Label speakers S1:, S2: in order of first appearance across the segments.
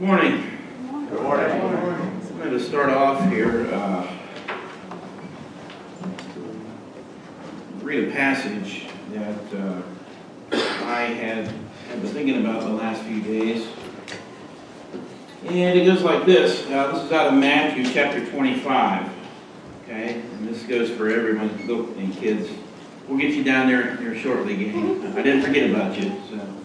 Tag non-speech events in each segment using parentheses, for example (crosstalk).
S1: Good morning.
S2: Good morning.
S1: I'm going to start off here. Uh, read a passage that uh, I had have been thinking about the last few days. And it goes like this. Uh, this is out of Matthew chapter 25. Okay? And this goes for everyone. Go, and kids, we'll get you down there, there shortly, gang. I didn't forget about you. So.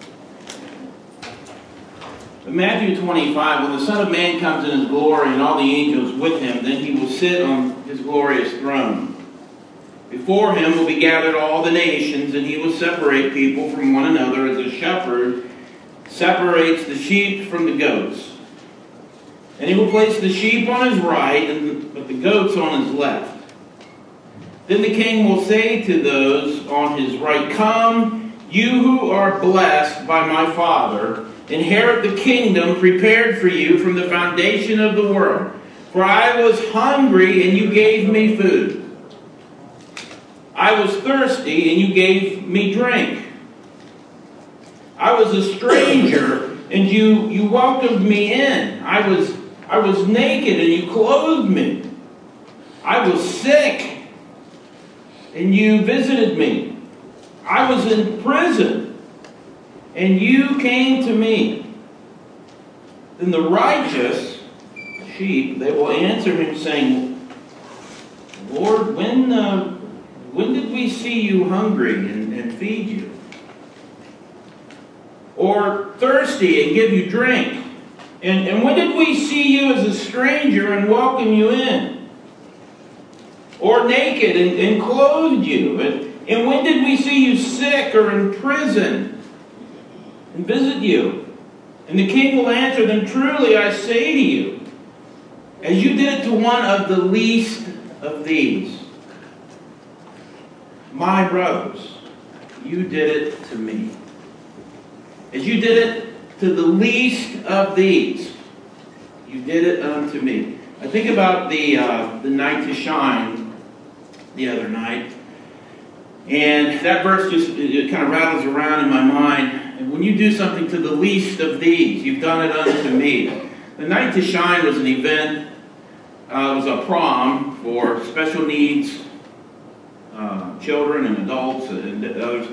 S1: Matthew 25, when the Son of Man comes in his glory and all the angels with him, then he will sit on his glorious throne. Before him will be gathered all the nations, and he will separate people from one another as a shepherd separates the sheep from the goats. And he will place the sheep on his right, and but the goats on his left. Then the king will say to those on his right, Come, you who are blessed by my Father Inherit the kingdom prepared for you from the foundation of the world. For I was hungry, and you gave me food. I was thirsty, and you gave me drink. I was a stranger, and you, you welcomed me in. I was, I was naked, and you clothed me. I was sick, and you visited me. I was in prison and you came to me. Then the righteous sheep, they will answer him, saying, Lord, when, uh, when did we see you hungry and, and feed you? Or thirsty and give you drink? And, and when did we see you as a stranger and welcome you in? Or naked and, and clothed you? And, and when did we see you sick or in prison and visit you. And the king will answer them, Truly I say to you, as you did it to one of the least of these, my brothers, you did it to me. As you did it to the least of these, you did it unto me. I think about the, uh, the night to shine the other night. And that verse just it kind of rattles around in my mind. And when you do something to the least of these, you've done it unto me. The Night to Shine was an event, uh, it was a prom for special needs uh, children and adults and others.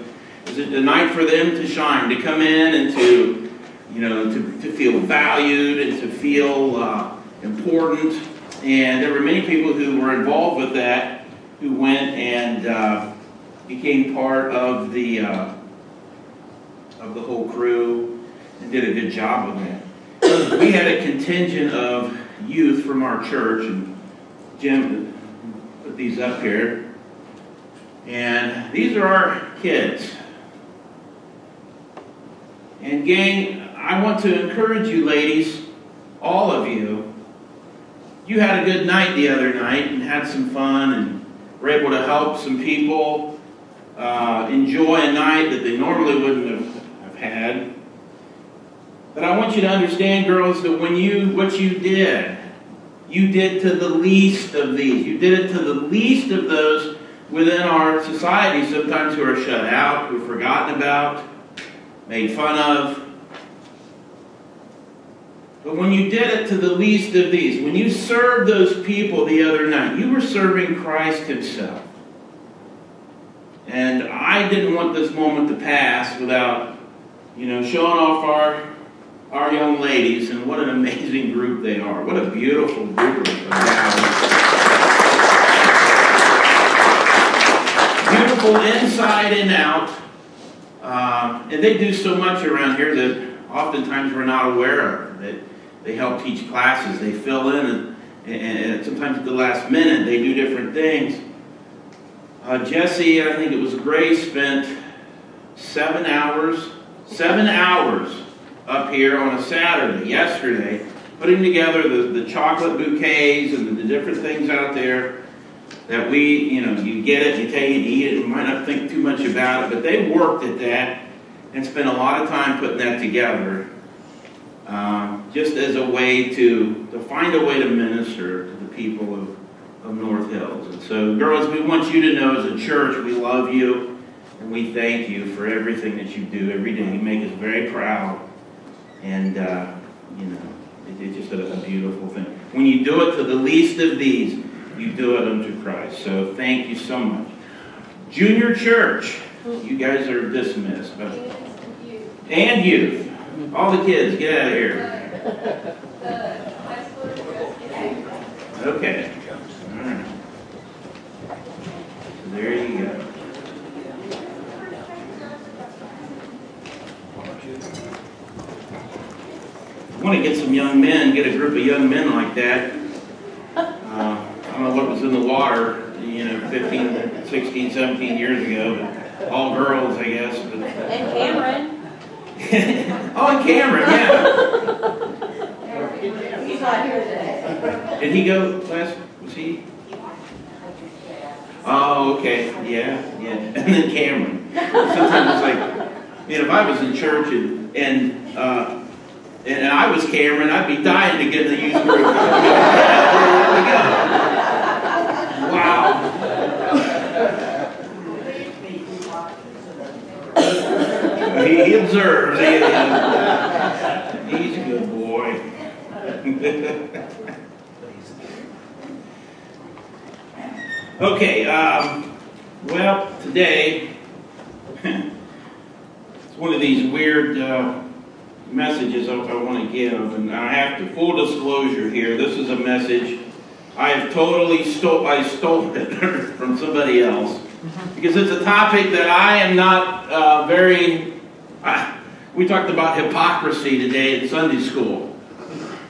S1: It was a night for them to shine, to come in and to, you know, to, to feel valued and to feel uh, important. And there were many people who were involved with that who went and uh, became part of the uh, of the whole crew and did a good job of that. we had a contingent of youth from our church, and Jim put these up here. And these are our kids. And, gang, I want to encourage you, ladies, all of you. You had a good night the other night and had some fun and were able to help some people uh, enjoy a night that they normally wouldn't have had. But I want you to understand, girls, that when you, what you did, you did to the least of these. You did it to the least of those within our society, sometimes who are shut out, who are forgotten about, made fun of. But when you did it to the least of these, when you served those people the other night, you were serving Christ Himself. And I didn't want this moment to pass without you know, showing off our our young ladies and what an amazing group they are. What a beautiful group of gals. Beautiful inside and out. Uh, and they do so much around here that oftentimes we're not aware of. That they help teach classes, they fill in, and, and sometimes at the last minute they do different things. Uh, Jesse, I think it was Grace, spent seven hours seven hours up here on a Saturday, yesterday, putting together the, the chocolate bouquets and the, the different things out there that we, you know, you get it, you take it, eat it, you might not think too much about it, but they worked at that and spent a lot of time putting that together um, just as a way to, to find a way to minister to the people of, of North Hills. And so, girls, we want you to know as a church, we love you. And we thank you for everything that you do every day. You make us very proud. And, uh, you know, it, it's just a, a beautiful thing. When you do it to the least of these, you do it unto Christ. So thank you so much. Junior church, you guys are dismissed. But, and youth. All the kids, get out of here. Okay. All right. So there you go. Want to get some young men, get a group of young men like that. (laughs) Uh, I don't know what was in the water, you know, 15, 16, 17 years ago, all girls, I guess. But...
S2: And Cameron. (laughs)
S1: oh, and Cameron,
S2: yeah. (laughs) He's not here today.
S1: Did he go last? Was he? Oh, okay. Yeah, yeah. And then Cameron. Sometimes it's like, I mean, if I was in church and, and uh, and I was Cameron, I'd be dying to get in the youth group. (laughs) Wow. he, he observes. He, he's a good boy. (laughs) okay, um, well, today, (laughs) it's one of these weird. Uh, messages I, I want to give, and I have to full disclosure here. This is a message I have totally stole. I stole it (laughs) from somebody else because it's a topic that I am not uh, very. We talked about hypocrisy today in Sunday school,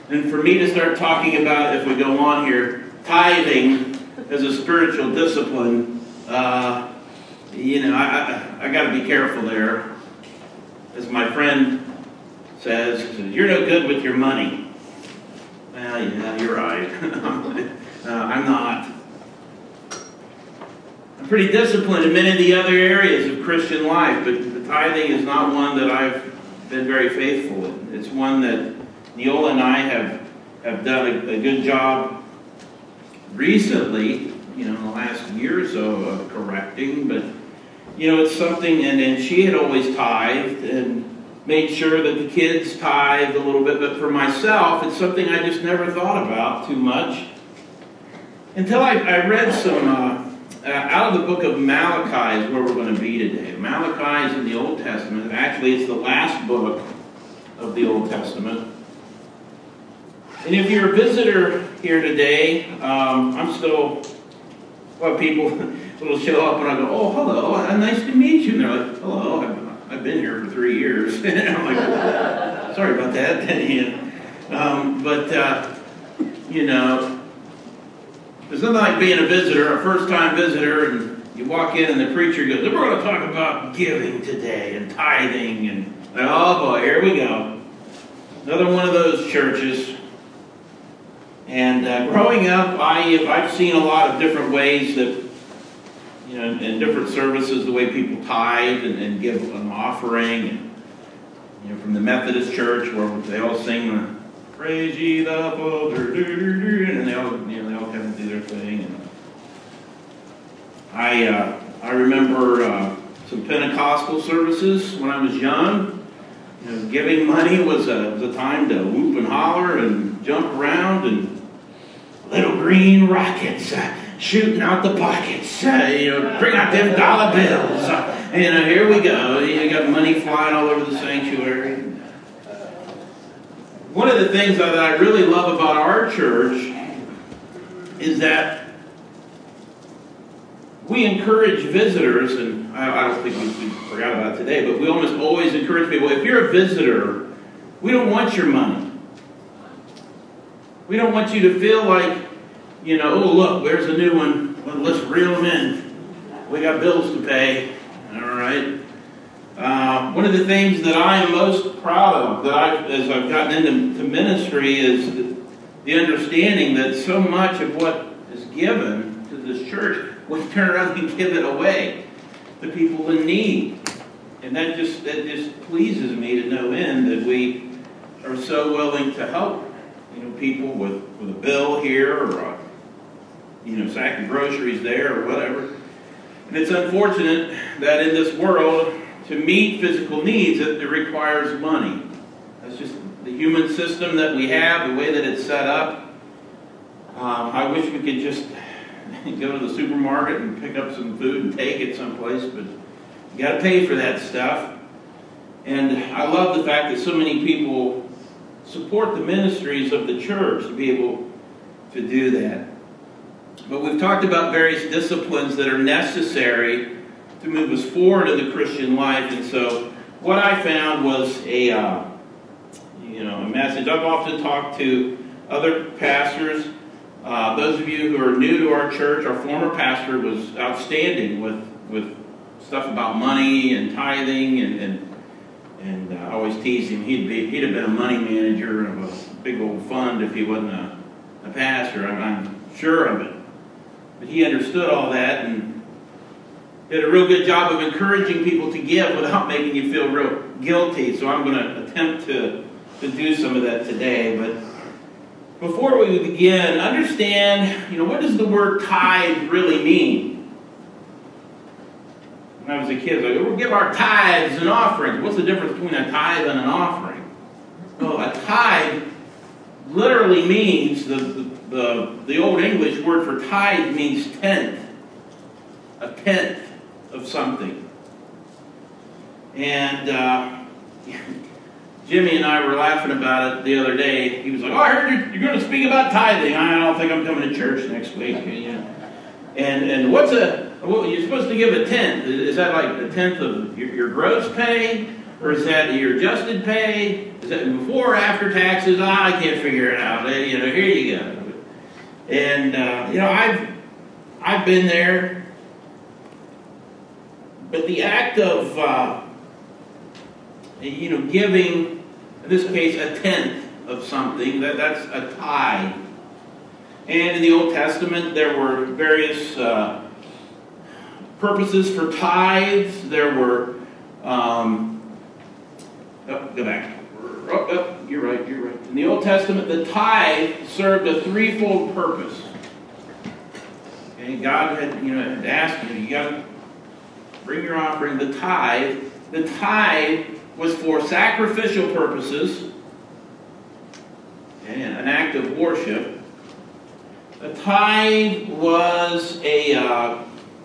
S1: and for me to start talking about, if we go on here, tithing as a spiritual discipline, uh, you know, I, I, I got to be careful there. As my friend says, You're no good with your money. Well, yeah, you're right. (laughs) uh, I'm not. I'm pretty disciplined in many of the other areas of Christian life, but the tithing is not one that I've been very faithful in. It's one that Neola and I have, have done a, a good job recently, you know, in the last year or so of correcting, but you know, it's something, and, and she had always tithed, and made sure that the kids tithed a little bit, but for myself, it's something I just never thought about too much until I, I read some uh, uh, out of the book of Malachi is where we're going to be today. Malachi is in the Old Testament. Actually, it's the last book of the Old Testament. And if you're a visitor here today, um, I'm still, well, people (laughs) will show up and I go, oh, hello, nice to meet you. And they're like, hello, I've been here for three years. (laughs) I'm like, sorry about that. (laughs) um, but, uh, you know, there's nothing like being a visitor, a first time visitor, and you walk in and the preacher goes, We're going to talk about giving today and tithing. And, oh boy, here we go. Another one of those churches. And uh, growing up, I, I've seen a lot of different ways that know, in different services, the way people tithe and, and give an offering, and, you know, from the Methodist Church where they all sing the "Praise ye the Father," and they all, you know, they all kind of do their thing. And I, uh, I remember uh, some Pentecostal services when I was young. You know, giving money was a, was a time to whoop and holler and jump around and little green rockets. Shooting out the pockets. Uh, you know, bring out them dollar bills. Uh, you know, here we go. You got money flying all over the sanctuary. One of the things that I really love about our church is that we encourage visitors, and I, I don't think we, we forgot about today, but we almost always encourage people if you're a visitor, we don't want your money. We don't want you to feel like you know, oh, look, there's a new one. Well, let's reel them in. We got bills to pay. All right. Uh, one of the things that I am most proud of, that I've, as I've gotten into ministry, is the, the understanding that so much of what is given to this church, we turn around and give it away to people in need. And that just that just pleases me to no end that we are so willing to help, you know, people with, with a bill here or a you know, sack of groceries there or whatever. And it's unfortunate that in this world, to meet physical needs, it, it requires money. That's just the human system that we have, the way that it's set up. Um, I wish we could just (laughs) go to the supermarket and pick up some food and take it someplace, but you got to pay for that stuff. And I love the fact that so many people support the ministries of the church to be able to do that. But we've talked about various disciplines that are necessary to move us forward in the Christian life. And so what I found was a, uh, you know, a message. I've often talked to other pastors. Uh, those of you who are new to our church, our former pastor was outstanding with, with stuff about money and tithing and, and and uh, I always tease him. He'd be he'd have been a money manager of a big old fund if he wasn't a, a pastor. I'm, I'm sure of it. But he understood all that and did a real good job of encouraging people to give without (laughs) making you feel real guilty. So I'm going to attempt to to do some of that today. But before we begin, understand, you know, what does the word tithe really mean? when I was a kid, like, we'll give our tithes and offerings. What's the difference between a tithe and an offering? Well, a tithe literally means the, the, the, the old English word for tithe means tenth. A tenth of something. And uh, (laughs) Jimmy and I were laughing about it the other day. He was like, Oh, I heard you're, going to speak about tithing. I don't think I'm coming to church next week. And, and what's a well, you're supposed to give a tenth. Is that like a tenth of your, your gross pay? Or is that your adjusted pay? Is that before or after taxes? Ah, I can't figure it out. You know, here you go. And uh, you know, I've I've been there, but the act of uh, you know giving, in this case, a tenth of something that that's a tithe. And in the Old Testament, there were various uh, purposes for tithes. There were, um, oh, go back. Oh, oh, you're right, you're right. In the Old Testament, the tithe served a threefold purpose. And God had, you know, had asked you, you got to bring your offering. The tithe, the tithe was for sacrificial purposes and an act of worship. The tithe was a uh,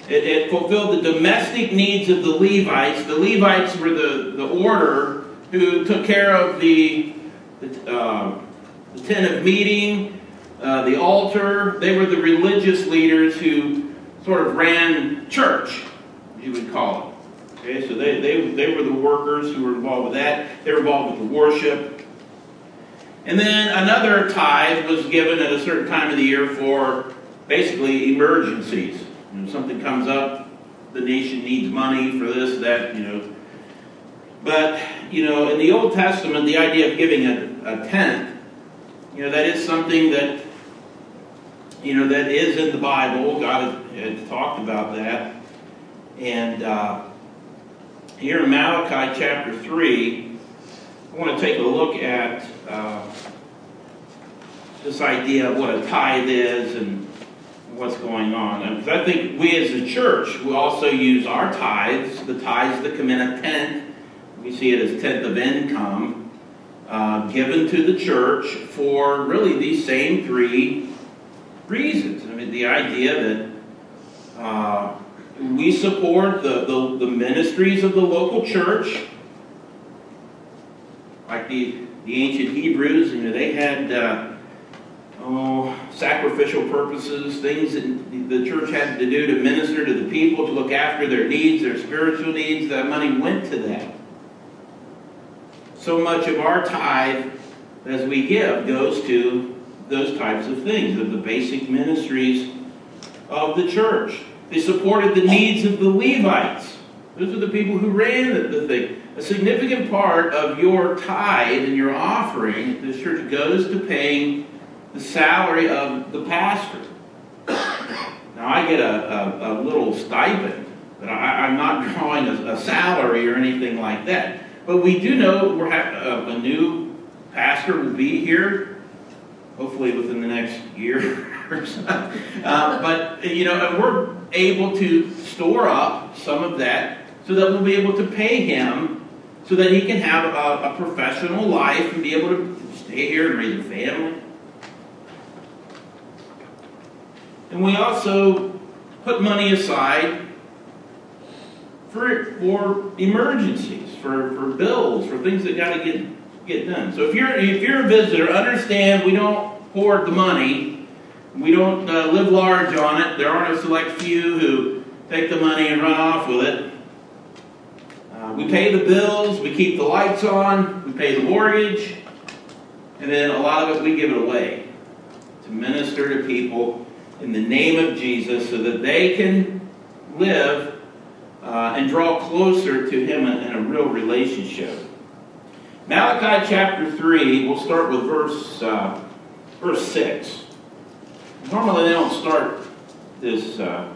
S1: it, it, fulfilled the domestic needs of the Levites. The Levites were the, the order who took care of the, the, uh, the tent of meeting, uh, the altar. They were the religious leaders who sort of ran church, you would call it. Okay, so they, they, they were the workers who were involved with that. They were involved with the worship. And then another tithe was given at a certain time of the year for basically emergencies. You know, something comes up, the nation needs money for this, that, you know. But, you know, in the Old Testament, the idea of giving a, a tenth, you know, that is something that, you know, that is in the Bible. God has talked about that. And uh, here in Malachi chapter 3, I want to take a look at uh, this idea of what a tithe is and what's going on. And I think we as a church, we also use our tithes, the tithes that come in a tenth. We see it as tenth of income, uh, given to the church for really these same three reasons. I mean, the idea that uh, we support the, the, the, ministries of the local church, like the, the ancient Hebrews, you know, they had. Uh, oh, sacrificial purposes, things that the church had to do to minister to the people, to look after their needs, their spiritual needs, that money went to that. So much of our tithe as we give goes to those types of things, of the basic ministries of the church. They supported the needs of the Levites. Those are the people who ran the, thing. A significant part of your tithe and your offering, this church goes to paying the salary of the pastor. Now, I get a, a, a little stipend, but I, am not (laughs) drawing a, a, salary or anything like that. But we do know we're ha- uh, a new pastor will be here, hopefully within the next year (laughs) or so. Uh, but, you know, and we're able to store up some of that so that we'll be able to pay him so that he can have a, a professional life and be able to stay here and raise a family. And we also put money aside for, for emergencies, for, for bills, for things that got to get, get done. So if you're, if you're a visitor, understand we don't hoard the money. We don't uh, live large on it. There aren't a select few who take the money and run off with it. Uh, we pay the bills, we keep the lights on, we pay the mortgage, and then a lot of it we give it away to minister to people in the name of Jesus so that they can live uh, and draw closer to Him in, in a real relationship. Malachi chapter 3, we'll start with verse, uh, verse 6. Normally they don't start this uh,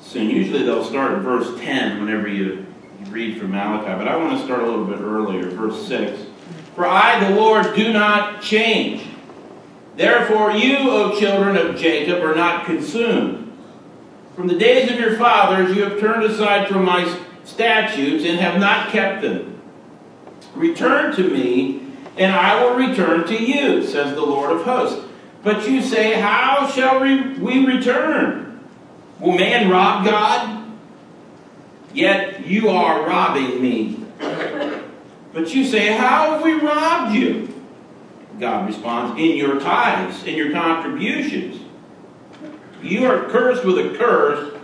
S1: soon. Usually they'll start at verse 10 whenever you, you read from Malachi, but I want to start a little bit earlier, verse 6. For I, the Lord, do not change. Therefore, you, O children of Jacob, are not consumed. From the days of your fathers, you have turned aside from my statutes and have not kept them. Return to me, and I will return to you, says the Lord of hosts. But you say, How shall we return? Will man rob God? Yet you are robbing me. But you say, How have we robbed you? God responds, In your tithes, in your contributions. You are cursed with a curse,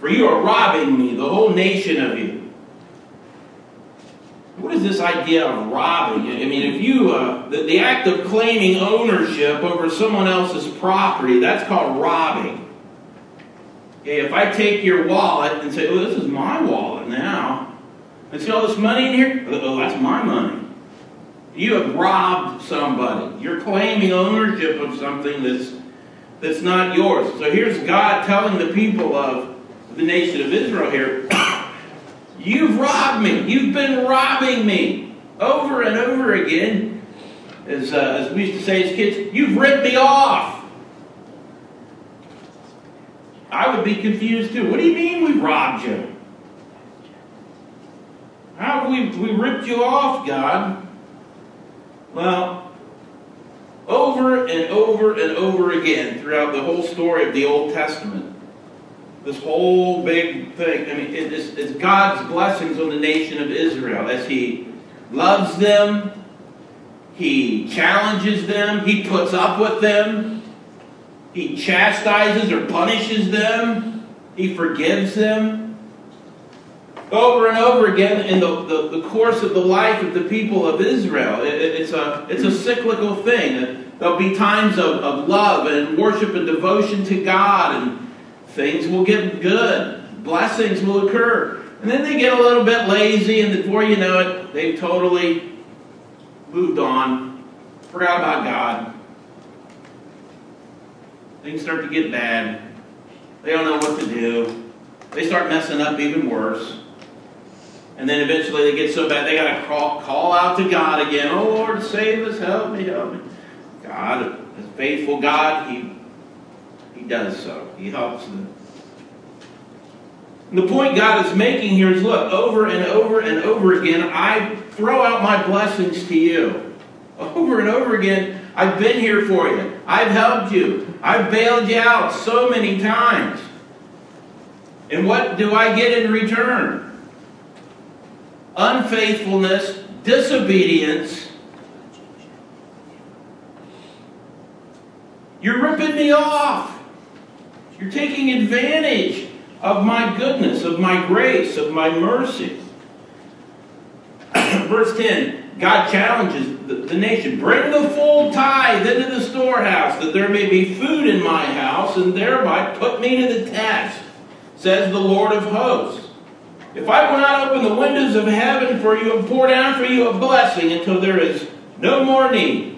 S1: for you are robbing me, the whole nation of you. What is this idea of robbing? I mean, if you, uh, the, the act of claiming ownership over someone else's property, that's called robbing. Okay, if I take your wallet and say, oh, this is my wallet now, and see all this money in here? Oh, that's my money. You have robbed somebody. You're claiming ownership of something that's, that's not yours. So here's God telling the people of the nation of Israel here, (coughs) You've robbed me. You've been robbing me over and over again. As, uh, as we used to say as kids, you've ripped me off. I would be confused too. What do you mean we robbed you? How have we, we ripped you off, God? Well, and over and over again throughout the whole story of the Old Testament, this whole big thing, I mean, it is, it's God's blessings on the nation of Israel as He loves them, He challenges them, He puts up with them, He chastises or punishes them, He forgives them over and over again in the, the, the, course of the life of the people of Israel. It, it, it's, a, it's a cyclical thing. There'll be times of, of love and worship and devotion to God, and things will get good. Blessings will occur. And then they get a little bit lazy, and before you know it, they've totally moved on, forgot about God. Things start to get bad. They don't know what to do. They start messing up even worse. And then eventually they get so bad they got to call, call out to God again. Oh Lord, save us, help me, help me. God, a faithful God, He He does so. He helps them. The point God is making here is look, over and over and over again, I throw out my blessings to you. Over and over again, I've been here for you. I've helped you. I've bailed you out so many times. And what do I get in return? unfaithfulness, disobedience. You're ripping me off. You're taking advantage of my goodness, of my grace, of my mercy. (clears throat) Verse 10 God challenges the, the, nation bring the full tithe into the storehouse, that there may be food in my house, and thereby put me to the test, says the Lord of hosts. If I will not open the windows of heaven for you and pour down for you a blessing until there is no more need.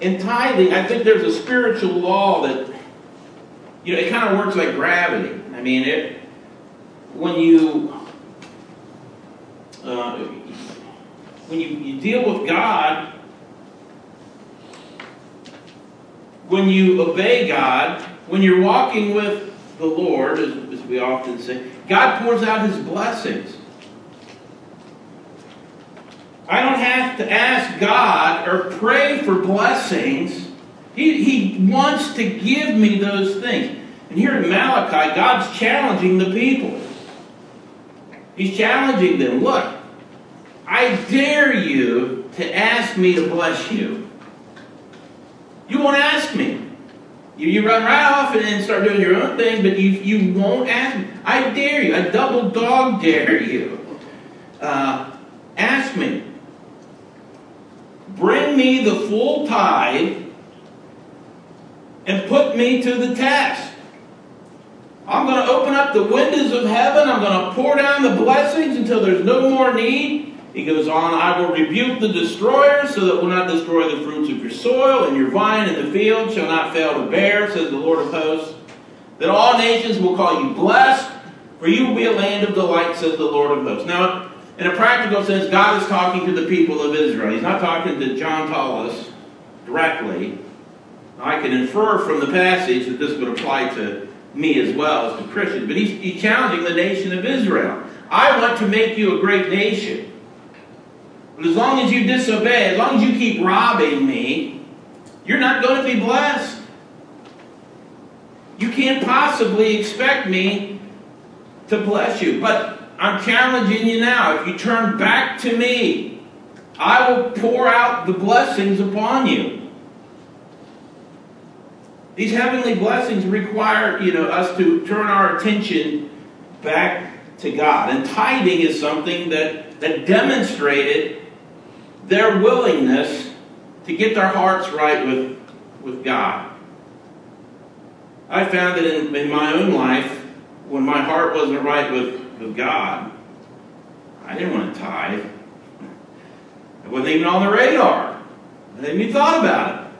S1: In tithing, I think there's a spiritual law that, you know, it kind of works like gravity. I mean, it, when you, uh, when you, you deal with God, when you obey God, when you're walking with the Lord, as, as we often say, God pours out his blessings. I don't have to ask God or pray for blessings. He, he wants to give me those things. And here in Malachi, God's challenging the people. He's challenging them. Look, I dare you to ask me to bless you. You won't ask me. You, you run right off and then start doing your own thing, but you, you won't ask me. I dare you. I double dog dare you. Uh, ask me. Bring me the full tithe and put me to the test. I'm going to open up the windows of heaven. I'm going to pour down the blessings until there's no more need. He goes on, I will rebuke the destroyer so that will not destroy the fruits of your soil, and your vine in the field shall not fail to bear, says the Lord of hosts. That all nations will call you blessed, for you will be a land of delight, says the Lord of hosts. Now, in a practical sense, God is talking to the people of Israel. He's not talking to John Tallis directly. I can infer from the passage that this would apply to me as well as to Christians, but he's, he's challenging the nation of Israel. I want to make you a great nation. But as long as you disobey, as long as you keep robbing me, you're not going to be blessed. You can't possibly expect me to bless you. But I'm challenging you now. If you turn back to me, I will pour out the blessings upon you. These heavenly blessings require, you know, us to turn our attention back to God. And tithing is something that, that demonstrated their willingness to get their hearts right with, with God. I found that in, in my own life, when my heart wasn't right with, with God, I didn't want to tithe. It wasn't even on the radar. I hadn't even thought about it.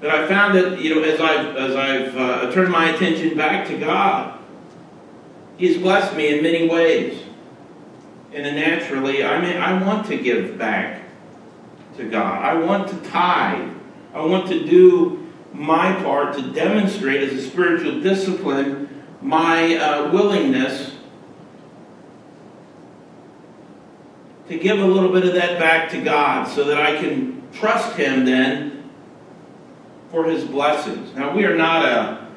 S1: But I found that, you know, as I've, as I've uh, turned my attention back to God, He's blessed me in many ways and naturally, I mean, I want to give back to God. I want to tithe. I want to do my part to demonstrate as a spiritual discipline my uh, willingness to give a little bit of that back to God so that I can trust Him then for His blessings. Now, we are not a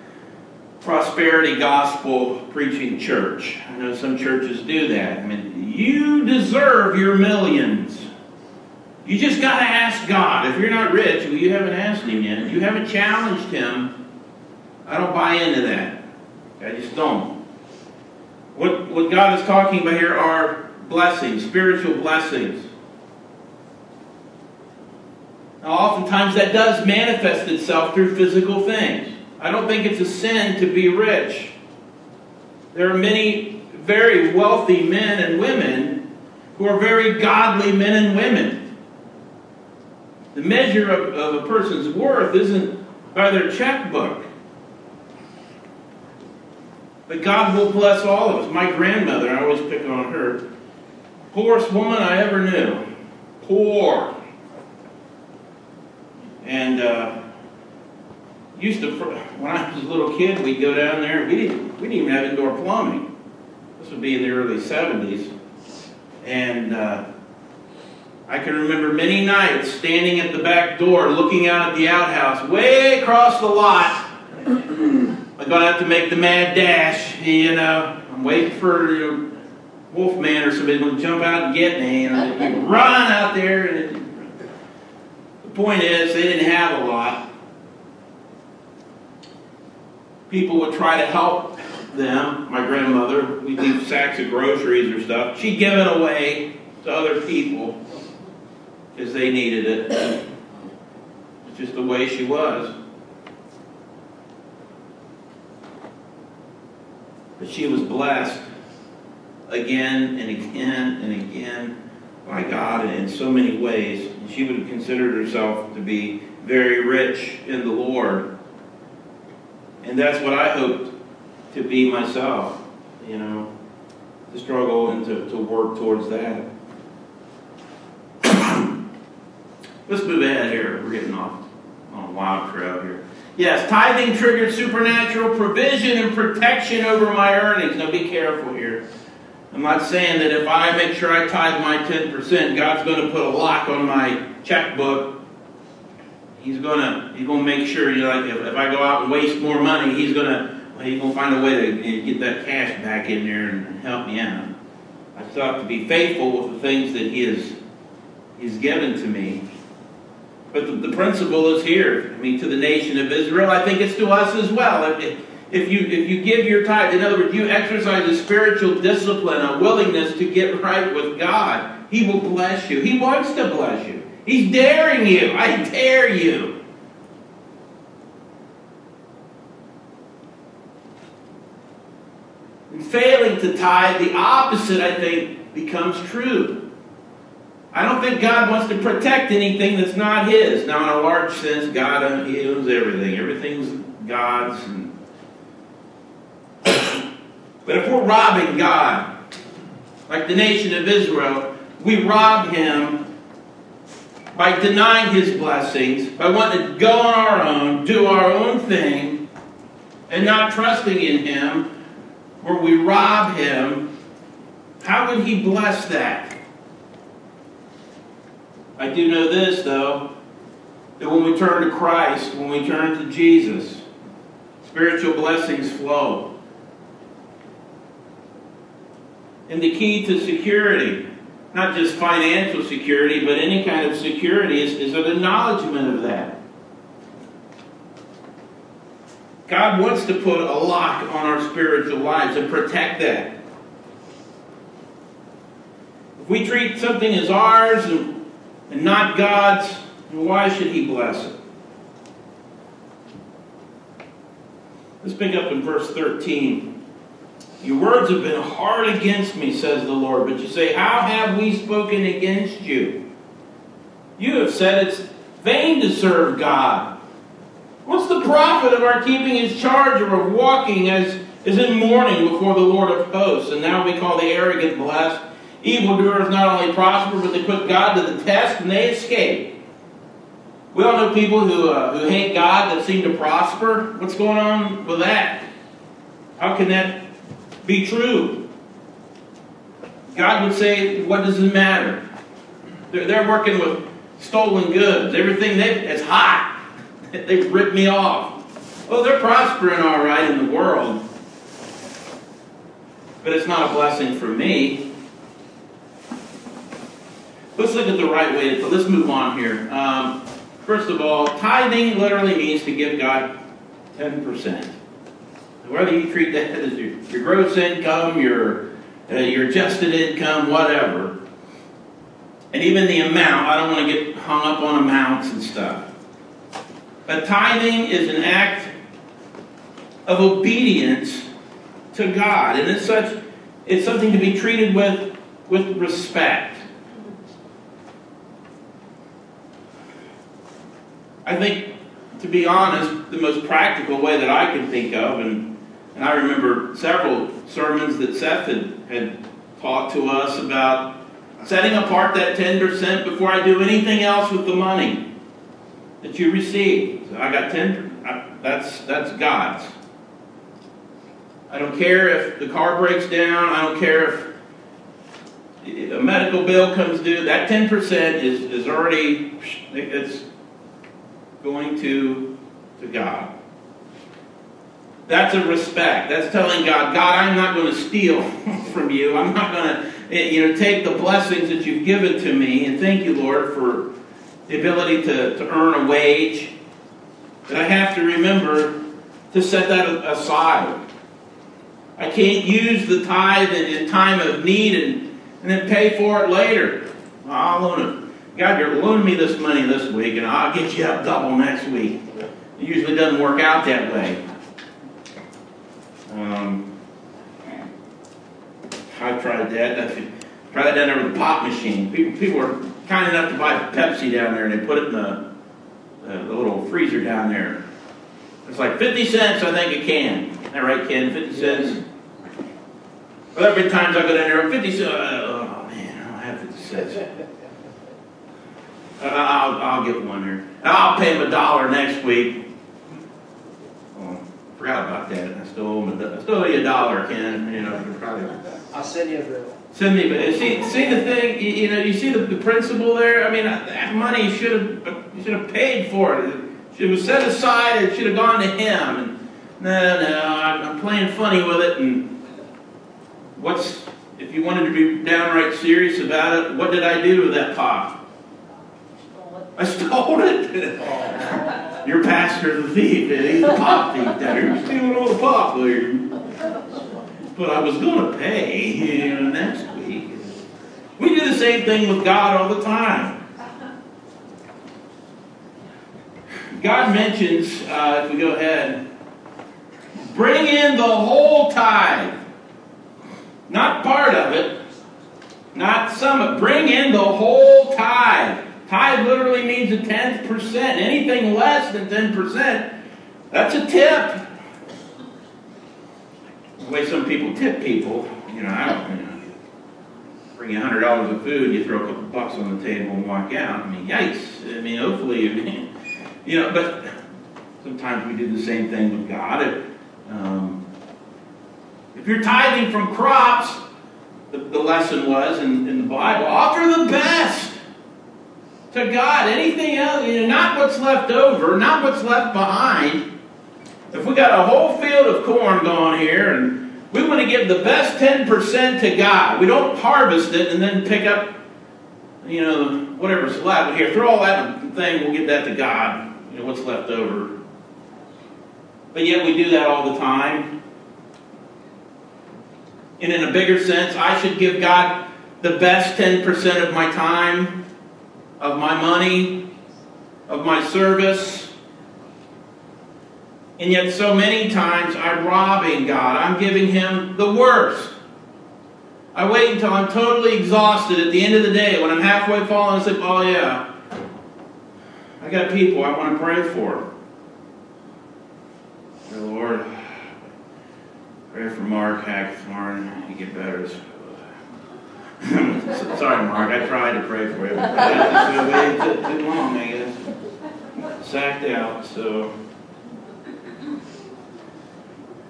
S1: prosperity gospel preaching church. I know some churches do that. I mean, you deserve your millions. You just got to ask God. If you're not rich, well, you haven't asked Him yet. You haven't challenged Him. I don't buy into that. I just don't. What, what God is talking about here are blessings, spiritual blessings. Now, oftentimes that does manifest itself through physical things. I don't think it's a sin to be rich. There are many very wealthy men and women who are very godly men and women. The measure of, of a person's worth isn't by their checkbook. But God will bless all of us. My grandmother, I always pick on her, poorest woman I ever knew. Poor. And uh, used to, when I was a little kid, we'd go down there. We didn't, we didn't even have indoor plumbing. This would be in the early 70s. And uh, I can remember many nights standing at the back door looking out at the outhouse way across the lot. I'm going to have to make the mad dash, you uh, know. I'm waiting for you know, Wolfman or somebody to jump out and get me. And I (laughs) run out there. And it, the point is, they didn't have a lot. People would try to help them, my grandmother, we'd leave sacks of groceries or stuff. She'd give it away to other people because they needed it. It's just the way she was. But she was blessed again and again and again by God in so many ways. She would have considered herself to be very rich in the Lord. And that's what I hoped to be myself, you know, to struggle and to, to work towards that. (clears throat) Let's move ahead here. We're getting off on a wild trail here. Yes, tithing triggered supernatural provision and protection over my earnings. Now be careful here. I'm not saying that if I make sure I tithe my 10%, God's going to put a lock on my checkbook. He's going to he's going to make sure, you know, like if, if I go out and waste more money, he's going to he's going to find a way to get that cash back in there and help me out. I still have to be faithful with the things that he has he's given to me. But the, the principle is here. I mean, to the nation of Israel, I think it's to us as well. If, if you if you give your tithe, in other words, you exercise a spiritual discipline, a willingness to get right with God, He will bless you. He wants to bless you. He's daring you. I dare you. And failing to tithe, the opposite, I think, becomes true. I don't think God wants to protect anything that's not His. Now, in a large sense, God He owns everything. Everything's God's. And (coughs) but if we're robbing God, like the nation of Israel, we rob Him by denying His blessings, by wanting to go on our own, do our own thing, and not trusting in Him, where we rob Him. How would He bless that? I do know this, though, that when we turn to Christ, when we turn to Jesus, spiritual blessings flow. And the key to security, not just financial security, but any kind of security, is, is an acknowledgement of that. God wants to put a lock on our spiritual lives and protect that. If we treat something as ours and, and not God's, why should He bless it? Let's pick up in verse 13. Your words have been hard against me, says the Lord. But you say, How have we spoken against you? You have said it's vain to serve God. What's the profit of our keeping his charge or of walking as is in mourning before the Lord of hosts? And now we call the arrogant blessed. Evildoers not only prosper, but they put God to the test and they escape. We all know people who, uh, who hate God that seem to prosper. What's going on with that? How can that be true. God would say, What does it matter? They're, they're working with stolen goods. Everything they, is hot. (laughs) They've ripped me off. Oh, they're prospering all right in the world. But it's not a blessing for me. Let's look at the right way. Let's move on here. Um, first of all, tithing literally means to give God 10% whether you treat that as your, your gross income, your, uh, your adjusted income, whatever. And even the amount, I don't want to get hung up on amounts and stuff. But tithing is an act of obedience to God. And it's such it's something to be treated with with respect. I think, to be honest, the most practical way that I can think of, and and I remember several sermons that Seth had, had taught to us about setting apart that 10% before I do anything else with the money that you receive. So I got 10 I, that's that's God's. I don't care if the car breaks down, I don't care if a medical bill comes due, that 10% is, is already it's going to to God. That's a respect. That's telling God, God, I'm not going to steal (laughs) from you. I'm not going to, eh, you know, take the blessings that you've given to me. And thank you, Lord, for the ability to, to earn a wage. But I have to remember to set that aside. I can't use the tithe in, time of need and, and then pay for it later. I'll loan it. God, you're loaning me this money this week, and I'll get you up double next week. It usually doesn't work out that way. Um, I've tried that. I've tried that down there with the pop machine. People, people are kind enough to buy Pepsi down there, and they put it in the, the, the little freezer down there. It's like 50 cents, I think, a can. Is that right, Ken? 50 cents? Well, every time I go down there, 50 cents. Oh, man, I don't have 50 cents. I'll, I'll get one there. I'll pay him a dollar next week. Oh, forgot about that. I still owe him a, I still owe you a dollar, Ken. You know, probably
S3: I'll send you a bill.
S1: Send me, but see, see the thing, you, you know, you see the, the principle there. I mean, that money should have, you should have paid for it. It was set aside. It should have gone to him. And no, no, I'm, I'm playing funny with it. And what's, if you wanted to be downright serious about it, what did I do with that pot? I stole it. Your pastor's a thief, and he's a pop thief down here. You're stealing all the pop there. But I was going to pay know, next week. We do the same thing with God all the time. God mentions, uh, if we go ahead, bring in the whole tithe. Not part of it, not some of it. Bring in the whole tithe. Tithe literally means a tenth percent. Anything less than 10%, that's a tip. The way some people tip people, you know, I don't, you know, bring you hundred dollars of food, you throw a couple bucks on the table and walk out. I mean, yikes. I mean, hopefully, (laughs) you know, but sometimes we do the same thing with God. If, um, if you're tithing from crops, the, the lesson was in, in the Bible, offer the best to God. Anything else, you know, not what's left over, not what's left behind. If we got a whole field of corn going here and we want to give the best 10% to God, we don't harvest it and then pick up, you know, whatever's left. Here, throw all that thing, we'll give that to God, you know, what's left over. But yet we do that all the time. And in a bigger sense, I should give God the best 10% of my time, of my money, of my service. And yet, so many times, I'm robbing God. I'm giving Him the worst. I wait until I'm totally exhausted at the end of the day when I'm halfway falling asleep. Oh, yeah. I got people I want to pray for. Dear Lord, pray for Mark Hackthorne. He get better. (laughs) Sorry, Mark. I tried to pray for you. But I waited too long, I guess. Sacked out, so.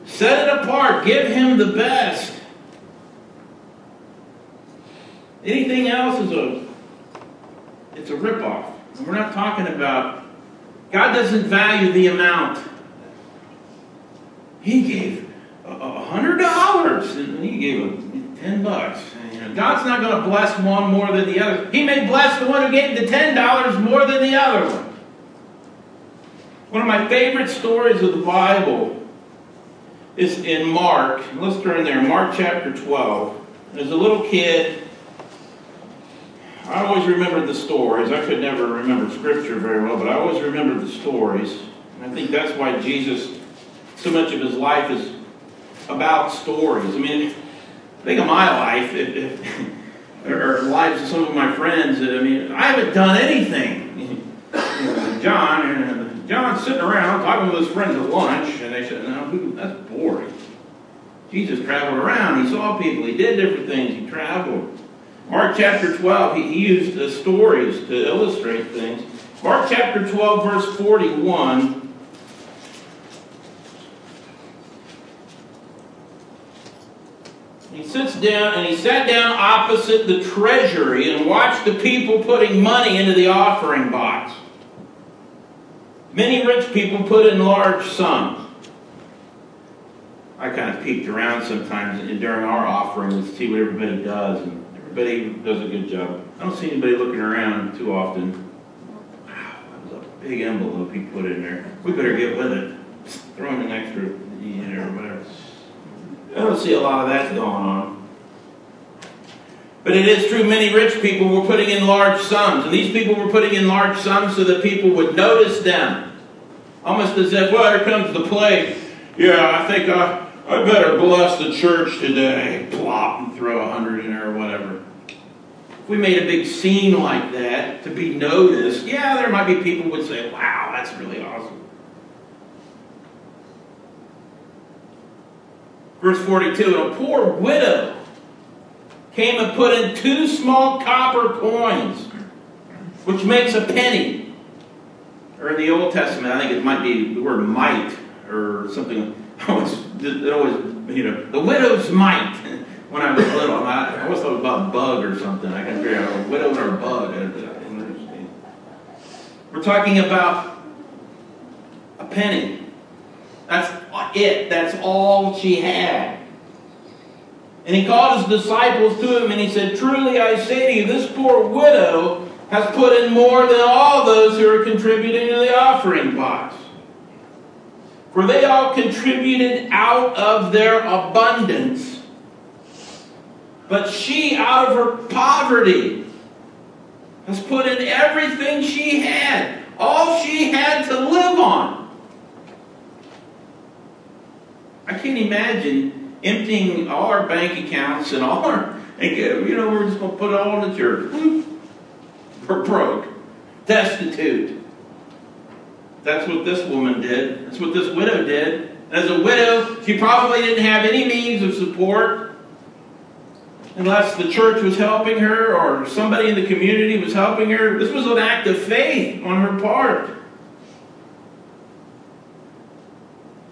S1: Set it apart. Give him the best. Anything else is a it's a ripoff. And we're not talking about God doesn't value the amount. He gave a hundred dollars and he gave him ten bucks. God's not going to bless one more than the other. He may bless the one who gave the ten dollars more than the other one. One of my favorite stories of the Bible is in Mark. Let's turn there. Mark chapter 12. There's a little kid. I always remembered the stories. I could never remember scripture very well, but I always remembered the stories. And I think that's why Jesus, so much of his life is about stories. I mean, think of my life, if, if, (laughs) or lives of some of my friends. I mean, I haven't done anything. John, and uh, John's sitting around talking with his friends at lunch, and they said, "No, that's boring." Jesus traveled around. He saw people. He did different things. He traveled. Mark chapter 12, he, used stories to illustrate things. Mark chapter 12, verse 41. He sits down and he sat down opposite the treasury and watched the people putting money into the offering box. Many rich people put in large sums. I kind of peeked around sometimes during our offering to see what everybody does, and everybody does a good job. I don't see anybody looking around too often. Wow, that was a big envelope he put in there. We better get with it. Throw in an extra, you know, or whatever. I don't see a lot of that going on. But it is true, many rich people were putting in large sums. And these people were putting in large sums so that people would notice them. Almost as if, well, here comes the plate. Yeah, I think I, I better bless the church today. Plop and throw a hundred in there or whatever. If we made a big scene like that to be noticed, yeah, there might be people would say, wow, that's really awesome. Verse 42 A poor widow came and put in two small copper coins, which makes a penny. Or in the Old Testament, I think it might be the word mite or something. (laughs) It always, you know, the widow's mite. (laughs) when I was little. I, always thought about bug or something. I can figure out a widow or a bug. I, don't understand. We're talking about a penny. That's it. That's all she had. And he called his disciples to him and he said, Truly I say to you, this poor widow has put in more than all those who are contributing to the offering box. For they all contributed out of their abundance. But she, out of her poverty, has put in everything she had, all she had to live on. I can't imagine emptying all our bank accounts and all our, you know, we're just going to put it all in the church. Hmm. We're broke, destitute. That's what this woman did. That's what this widow did. As a widow, she probably didn't have any means of support unless the church was helping her or somebody in the community was helping her. This was an act of faith on her part.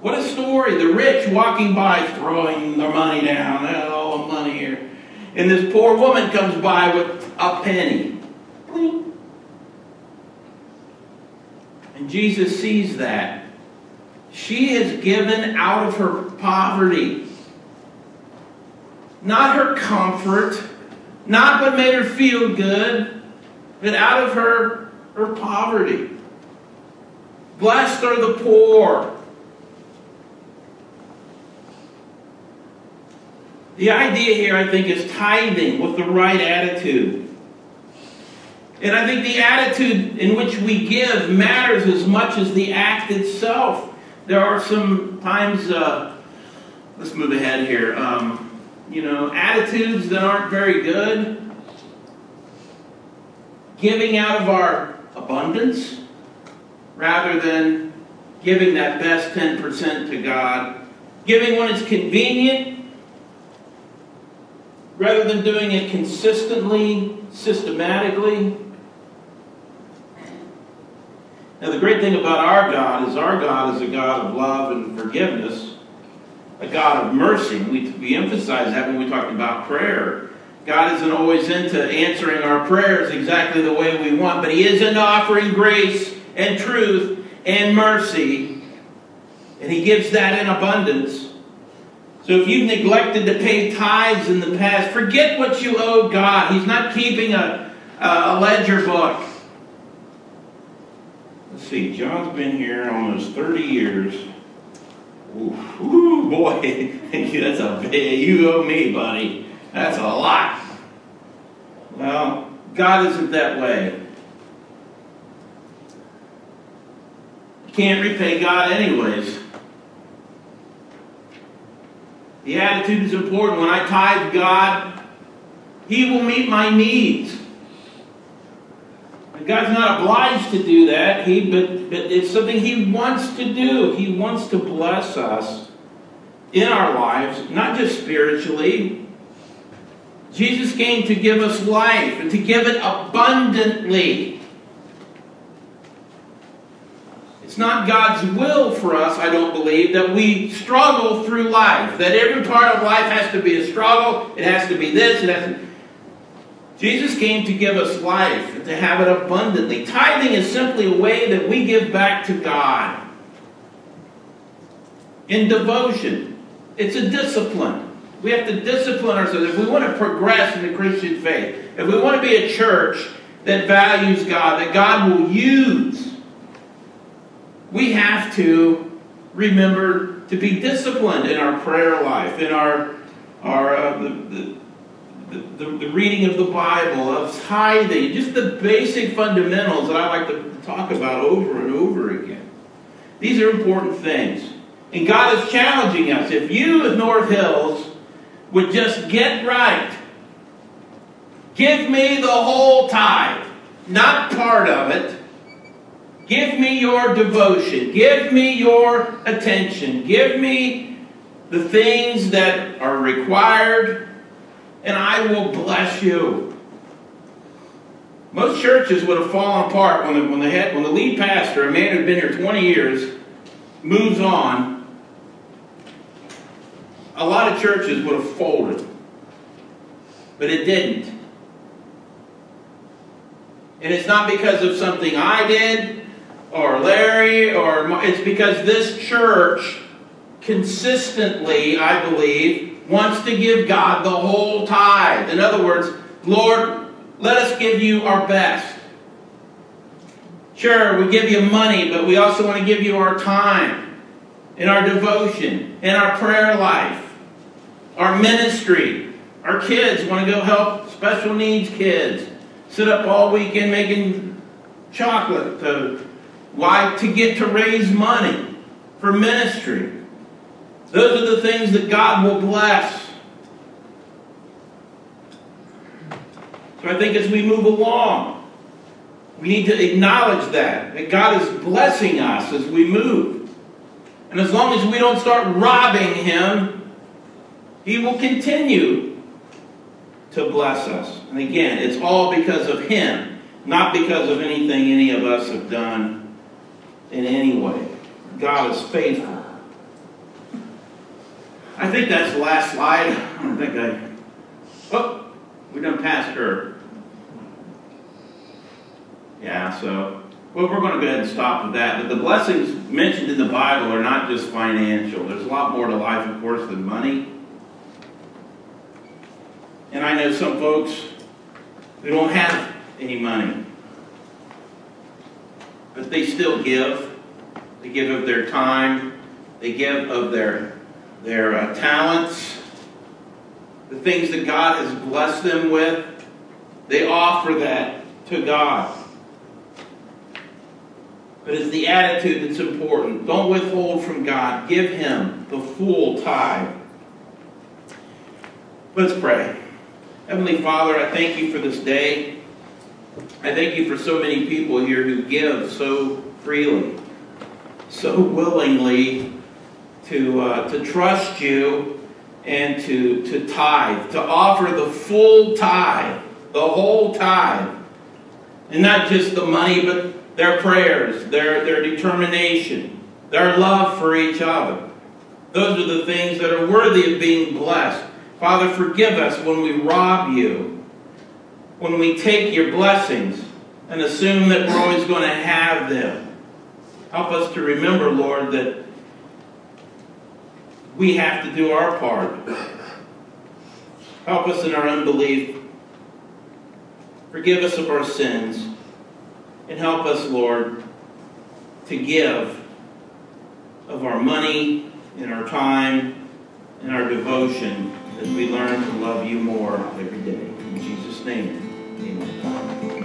S1: What a story. The rich walking by throwing their money down. All the money here. And this poor woman comes by with a penny. And Jesus sees that. She has given out of her poverty. Not her comfort, not what made her feel good, but out of her, her poverty. Blessed are the poor. The idea here, I think, is tithing with the right attitude. And I think the attitude in which we give matters as much as the act itself. There are some times, uh, let's move ahead here, um, you know, attitudes that aren't very good. Giving out of our abundance rather than giving that best 10% to God. Giving when it's convenient rather than doing it consistently, systematically. Now, the great thing about our God is our God is a God of love and forgiveness, a God of mercy. We, we emphasize that when we talk about prayer. God isn't always into answering our prayers exactly the way we want, but He is into offering grace and truth and mercy, and He gives that in abundance. So if you've neglected to pay tithes in the past, forget what you owe God. He's not keeping a, a ledger book. Let's see, John's been here almost 30 years. Ooh, ooh boy, (laughs) that's a big, you owe me, buddy. That's a lot. Well, God isn't that way. You can't repay God anyways. The attitude is important. When I tithe God, He will meet my needs. And God's not obliged to do that, he, but, but it's something He wants to do. He wants to bless us in our lives, not just spiritually. Jesus came to give us life and to give it abundantly. It's not God's will for us, I don't believe, that we struggle through life. That every part of life has to be a struggle. It has to be this. It has to. Jesus came to give us life and to have it abundantly. Tithing is simply a way that we give back to God in devotion. It's a discipline. We have to discipline ourselves. If we want to progress in the Christian faith, if we want to be a church that values God, that God will use, we have to remember to be disciplined in our prayer life, in our, our uh, the, the the, the, reading of the Bible, of tithing, just the basic fundamentals that I like to talk about over and over again. These are important things. And God is challenging us. If you, as North Hills, would just get right, give me the whole tithe, not part of it. Give me your devotion. Give me your attention. Give me the things that are required and I will bless you. Most churches would have fallen apart when the, when the, head, when the lead pastor, a man who'd been here 20 years, moves on. A lot of churches would have folded. But it didn't. And it's not because of something I did or Larry or it's because this church consistently, I believe, wants to give God the whole tithe. In other words, Lord, let us give you our best. Sure, we give you money, but we also want to give you our time and our devotion and our prayer life, our ministry. Our kids want to go help special needs kids sit up all weekend making chocolate to why to get to raise money for ministry. Those are the things that God will bless. So I think as we move along, we need to acknowledge that, that God is blessing us as we move. And as long as we don't start robbing Him, He will continue to bless us. And again, it's all because of Him, not because of anything any of us have done in any way. God is faithful. I think that's the last slide. I don't think I. Oh, we done passed her. Yeah, so well, we're going to go ahead and stop with that. But the blessings mentioned in the Bible are not just financial. There's a lot more to life, of course, than money. And I know some folks who don't have any money, but they still give. They give of their time. They give of their their uh, talents, the things that God has blessed them with. They offer that to God. But it's the attitude that's important. Don't withhold from God. Give Him the full tithe. Let's pray. Heavenly Father, I thank you for this day. I thank you for so many people here who give so freely, so willingly to, uh, to trust you and to, to tithe, to offer the full tithe, the whole tithe. And not just the money, but their prayers, their, their determination, their love for each other. Those are the things that are worthy of being blessed. Father, forgive us when we rob you, when we take your blessings and assume that we're always going to have them. Help us to remember, Lord, that we have to do our part. Help us in our unbelief. Forgive us of our sins. And help us, Lord, to give of our money and our time and our devotion as we learn to love you more every day. In Jesus' name, Música